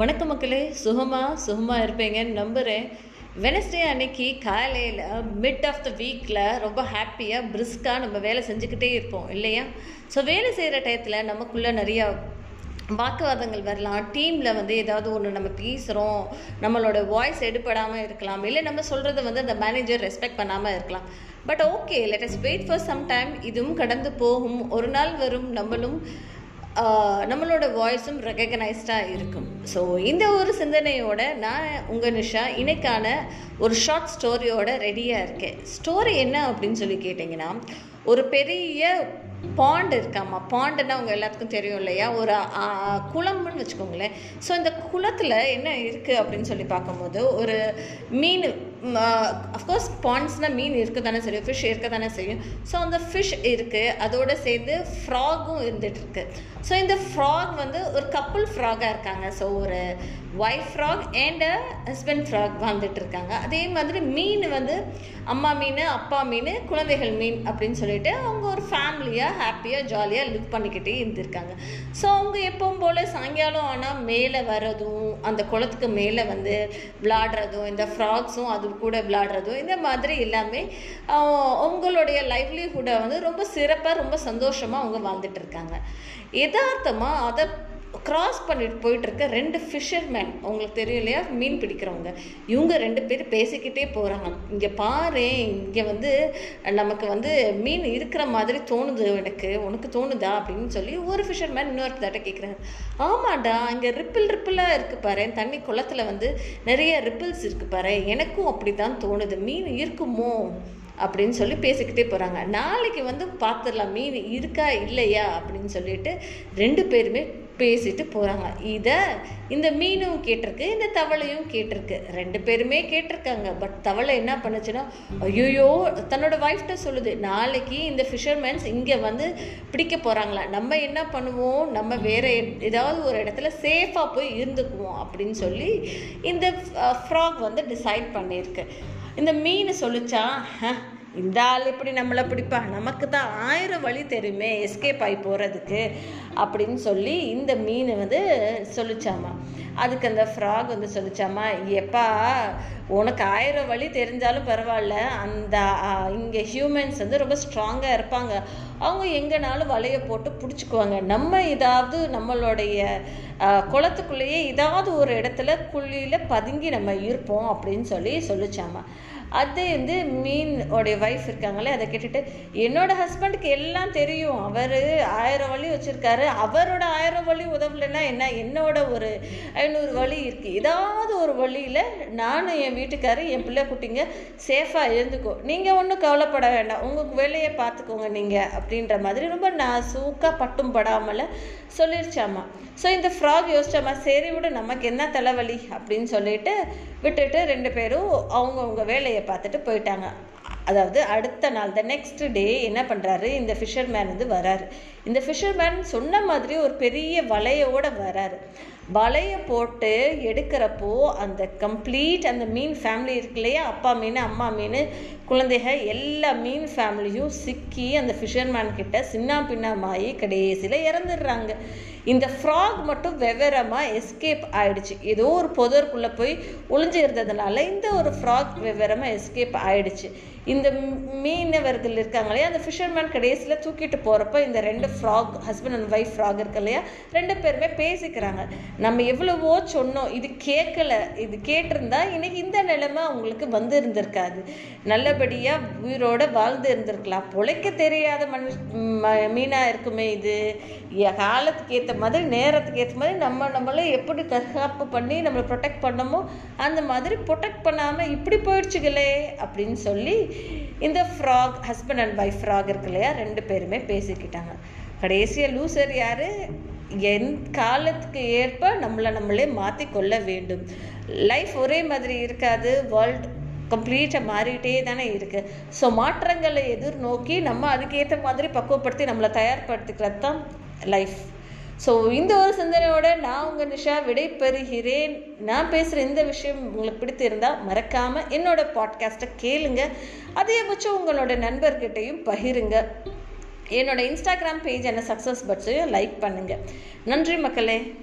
வணக்கம் மக்களே. சுகமாக சுகமாக இருப்பீங்கன்னு நம்புகிறேன் வெனஸ்டே அன்னைக்கு காலையில் மிட் ஆஃப் த வீக்கில் ரொம்ப ஹாப்பியாக பிரிஸ்காக நம்ம வேலை செஞ்சுக்கிட்டே இருப்போம் இல்லையா? ஸோ வேலை செய்கிற டயத்தில் நமக்குள்ளே நிறையா வாக்குவாதங்கள் வரலாம். டீமில் வந்து ஏதாவது ஒன்று நம்ம பேசுகிறோம் நம்மளோட வாய்ஸ் எடுபடாமல் இருக்கலாம் இல்லை நம்ம சொல்கிறத வந்து அந்த மேனேஜர் ரெஸ்பெக்ட் பண்ணாமல் இருக்கலாம். But okay let us wait for some time இதுவும் கடந்து போகும். ஒரு நாள் வரும் நம்மளும் நம்மளோட வாய்ஸும் ரெகக்னைஸ்டாக இருக்கும். ஸோ இந்த ஒரு சிந்தனையோட நான் உங்கள் நிஷா இன்னைக்கான ஒரு ஷார்ட் ஸ்டோரியோட ரெடியாக இருக்கேன். ஸ்டோரி என்ன அப்படின்னு சொல்லி கேட்டிங்கன்னா ஒரு பெரிய பாண்ட் இருக்காமா பாண்டுன்னா உங்கள் எல்லாத்துக்கும் தெரியும் இல்லையா? ஒரு குளம்னு வச்சுக்கோங்களேன். ஸோ இந்த குளத்தில் என்ன இருக்குது அப்படின்னு சொல்லி பார்க்கும்போது ஒரு மீன் அஃப்கோர்ஸ் பாண்ட்ஸ்னால் மீன் இருக்க தானே செய்யும் ஃபிஷ் இருக்க தானே செய்யும். ஸோ அந்த ஃபிஷ் இருக்குது அதோடு சேர்ந்து ஃப்ராகும் இருந்துகிட்ருக்கு ஸோ இந்த ஃப்ராக் வந்து ஒரு கப்புள் ஃப்ராகாக இருக்காங்க. ஸோ ஒரு wife frog and husband frog வாழ்ந்துட்டு இருக்காங்க அதே மாதிரி மீன் வந்து அம்மா மீன் அப்பா மீன் குழந்தைகள் மீன் அப்படின்னு சொல்லிட்டு அவங்க ஒரு ஃபேமிலியாக ஹாப்பியாக ஜாலியாக லிவ் பண்ணிக்கிட்டே இருந்திருக்காங்க. ஸோ அவங்க எப்பவும் போல் சாயங்காலம் ஆனால் மேலே வர்றதும் அந்த குளத்துக்கு மேலே வந்து விளாடுறதும் இந்த ஃப்ராக்ஸும் அது கூட விளாடுறதும் இந்த மாதிரி எல்லாமே உங்களுடைய லைவ்லிஹுட்டை வந்து ரொம்ப சிறப்பாக ரொம்ப சந்தோஷமாக அவங்க வாழ்ந்துட்டு இருக்காங்க. யதார்த்தமாக அதை கிராஸ் பண்ணிட்டு போயிட்டுருக்க ரெண்டு ஃபிஷர்மேன் உங்களுக்கு தெரியும் இல்லையா மீன் பிடிக்கிறவங்க. இவங்க ரெண்டு பேர் பேசிக்கிட்டே போகிறாங்க இங்கே பாரு இங்கே வந்து நமக்கு வந்து மீன் இருக்கிற மாதிரி தோணுது எனக்கு உனக்கு தோணுதா? அப்படின்னு சொல்லி ஒரு ஃபிஷர்மேன் இன்னொருத்தட்ட கேட்குறாங்க ஆமாடா இங்கே ரிப்பிள் ரிப்பிளாக இருக்குது பாரு தண்ணி குளத்துல வந்து நிறைய ரிப்பிள்ஸ் இருக்குது பாரு எனக்கும் அப்படி தான் தோணுது. மீன் இருக்குமோ? அப்படின்னு சொல்லி பேசிக்கிட்டே போகிறாங்க நாளைக்கு வந்து பார்த்துடலாம் மீன் இருக்கா இல்லையா? அப்படின்னு சொல்லிட்டு ரெண்டு பேருமே பேசிட்டு போகிறாங்க இதை இந்த மீனும் கேட்டிருக்கு இந்த தவளையும் கேட்டிருக்கு. ரெண்டு பேருமே கேட்டிருக்காங்க. பட் தவளை என்ன பண்ணுச்சுன்னா ஐயோயோ தன்னோட ஒய்ஃப்ட்ட சொல்லுது நாளைக்கு இந்த ஃபிஷர்மேன்ஸ் இங்கே வந்து பிடிக்க போகிறாங்களா நம்ம என்ன பண்ணுவோம்? நம்ம வேறு ஏதாவது ஒரு இடத்துல சேஃபாக போய் இருந்துக்குவோம். அப்படின்னு சொல்லி இந்த ஃப்ராக் வந்து டிசைட் பண்ணியிருக்கு. இந்த மீன் சொல்லிச்சா இந்த ஆள் இப்படி நம்மளை பிடிப்பா? நமக்கு தான் ஆயிரம் வழி தெரியுமே எஸ்கேப் ஆகி போகிறதுக்கு அப்படின்னு சொல்லி இந்த மீன் வந்து சொல்லிச்சாமா. அதுக்கு அந்த ஃப்ராக் வந்து சொல்லிச்சாமா எப்பா உனக்கு ஆயிரம் வழி தெரிஞ்சாலும் பரவாயில்ல. அந்த இங்கே ஹியூமன்ஸ் வந்து ரொம்ப ஸ்ட்ராங்காக இருப்பாங்க. அவங்க எங்கேனாலும் வலையை போட்டு பிடிச்சிக்குவாங்க. நம்ம ஏதாவது நம்மளுடைய குளத்துக்குள்ளேயே ஏதாவது ஒரு இடத்துல குழியில் பதுங்கி நம்ம இருப்போம் அப்படின்னு சொல்லி சொல்லிச்சாமா. அது வந்து மீன் உடைய ஒய்ஃப் இருக்காங்களே அதை கேட்டுட்டு என்னோட ஹஸ்பண்டுக்கு எல்லாம் தெரியும். அவர் ஆயிரம் வழி வச்சுருக்காரு. அவரோட ஆயிரம் வழி உதவலைன்னா என்ன? என்னோட ஒரு ஐநூறு வழி இருக்குது ஏதாவது ஒரு வழியில் நானும் என் வீட்டுக்காரர் என் பிள்ளை குட்டிங்க சேஃபாக இருந்துக்கோ. நீங்கள் ஒன்றும் கவலைப்பட வேண்டாம். உங்களுக்கு வேலையை பார்த்துக்கோங்க நீங்கள் அப்படின்ற மாதிரி ரொம்ப நான் சூக்காக பட்டும் படாமல் சொல்லிருச்சாமா ஸோ இந்த ஃப்ராக் யோசிச்சாமா சரி விட நமக்கு என்ன தலைவலி? அப்படின்னு சொல்லிட்டு விட்டுட்டு ரெண்டு பேரும் அவங்கவுங்க வேலையை பார்த்துட்டு போயிட்டாங்க. அதாவது அடுத்த நாள் த நெக்ஸ்ட் டே என்ன பண்ணுறாரு இந்த ஃபிஷர்மேன் வந்து வராரு. இந்த ஃபிஷர்மேன் சொன்ன மாதிரி ஒரு பெரிய வலையோட வராரு. வலையை போட்டு எடுக்கிறப்போ அந்த கம்ப்ளீட் அந்த மீன் ஃபேமிலி இருக்கு இல்லையா? அப்பா மீன் அம்மா மீன் குழந்தைக எல்லா மீன் ஃபேமிலியும் சிக்கி அந்த ஃபிஷர்மேன் கிட்ட சின்ன பின்னமாயி கடைசியில் இறந்துடுறாங்க. இந்த ஃப்ராக் மட்டும் வெவ்வேறமாக எஸ்கேப் ஆயிடுச்சு. ஏதோ ஒரு புதருக்குள்ளே போய் ஒளிஞ்சு இருந்ததுனால இந்த ஒரு ஃப்ராக் வெவ்வேறமாக எஸ்கேப் ஆயிடுச்சு. இந்த மீனவர்கள் இருக்காங்க இல்லையா? அந்த ஃபிஷர்மேன் கடைசியில் தூக்கிட்டு போகிறப்ப இந்த ரெண்டு frog husband and wife frog இருக்கு இல்லையா? ரெண்டு பேருமே பேசிக்கிறாங்க. நம்ம எவ்வளவோ சொன்னோம் இது கேட்கல இது கேட்டிருந்தா இன்னைக்கு இந்த நிலைமை அவங்களுக்கு வந்து இருந்திருக்காது நல்லபடியாக உயிரோட வாழ்ந்து இருந்திருக்கலாம். பொழைக்க தெரியாத மனுஷ ம- மீனாக இருக்குமே இது. காலத்துக்கு ஏற்ற மாதிரி நேரத்துக்கு ஏற்ற மாதிரி நம்ம நம்மளை எப்படி தற்காப்பு பண்ணி நம்மளை ப்ரொடெக்ட் பண்ணமோ அந்த மாதிரி ப்ரொடெக்ட் பண்ணாமல் இப்படி போயிடுச்சுங்களே அப்படின்னு சொல்லி இந்த frog husband and wife frog இருக்கு இல்லையா? ரெண்டு பேருமே பேசிக்கிட்டாங்க. கடைசியாக லூசர் யார்? என் காலத்துக்கு ஏற்ப நம்மளை நம்மளே மாற்றி கொள்ள வேண்டும். லைஃப் ஒரே மாதிரி இருக்காது. வேர்ல்ட் கம்ப்ளீட்டாக மாறிட்டே தானே இருக்குது ஸோ மாற்றங்களை எதிர்நோக்கி நம்ம அதுக்கேற்ற மாதிரி பக்குவப்படுத்தி நம்மளை தயார்படுத்திக்கிறது தான் லைஃப் ஸோ இந்த ஒரு சிந்தனையோட நான் உங்கள் நிஷா விடை பெறுகிறேன் நான் பேசுகிற இந்த விஷயம் உங்களுக்கு பிடித்திருந்தால் மறக்காமல் என்னோட பாட்காஸ்ட்டை கேளுங்க. அதேபட்சம் உங்களோட நண்பர்கிட்டையும் பகிருங்க. என்னோட இன்ஸ்டாகிராம் பேஜ் என்ன சக்ஸஸ் பட்ஸையும் லைக் பண்ணுங்க. நன்றி மக்களே.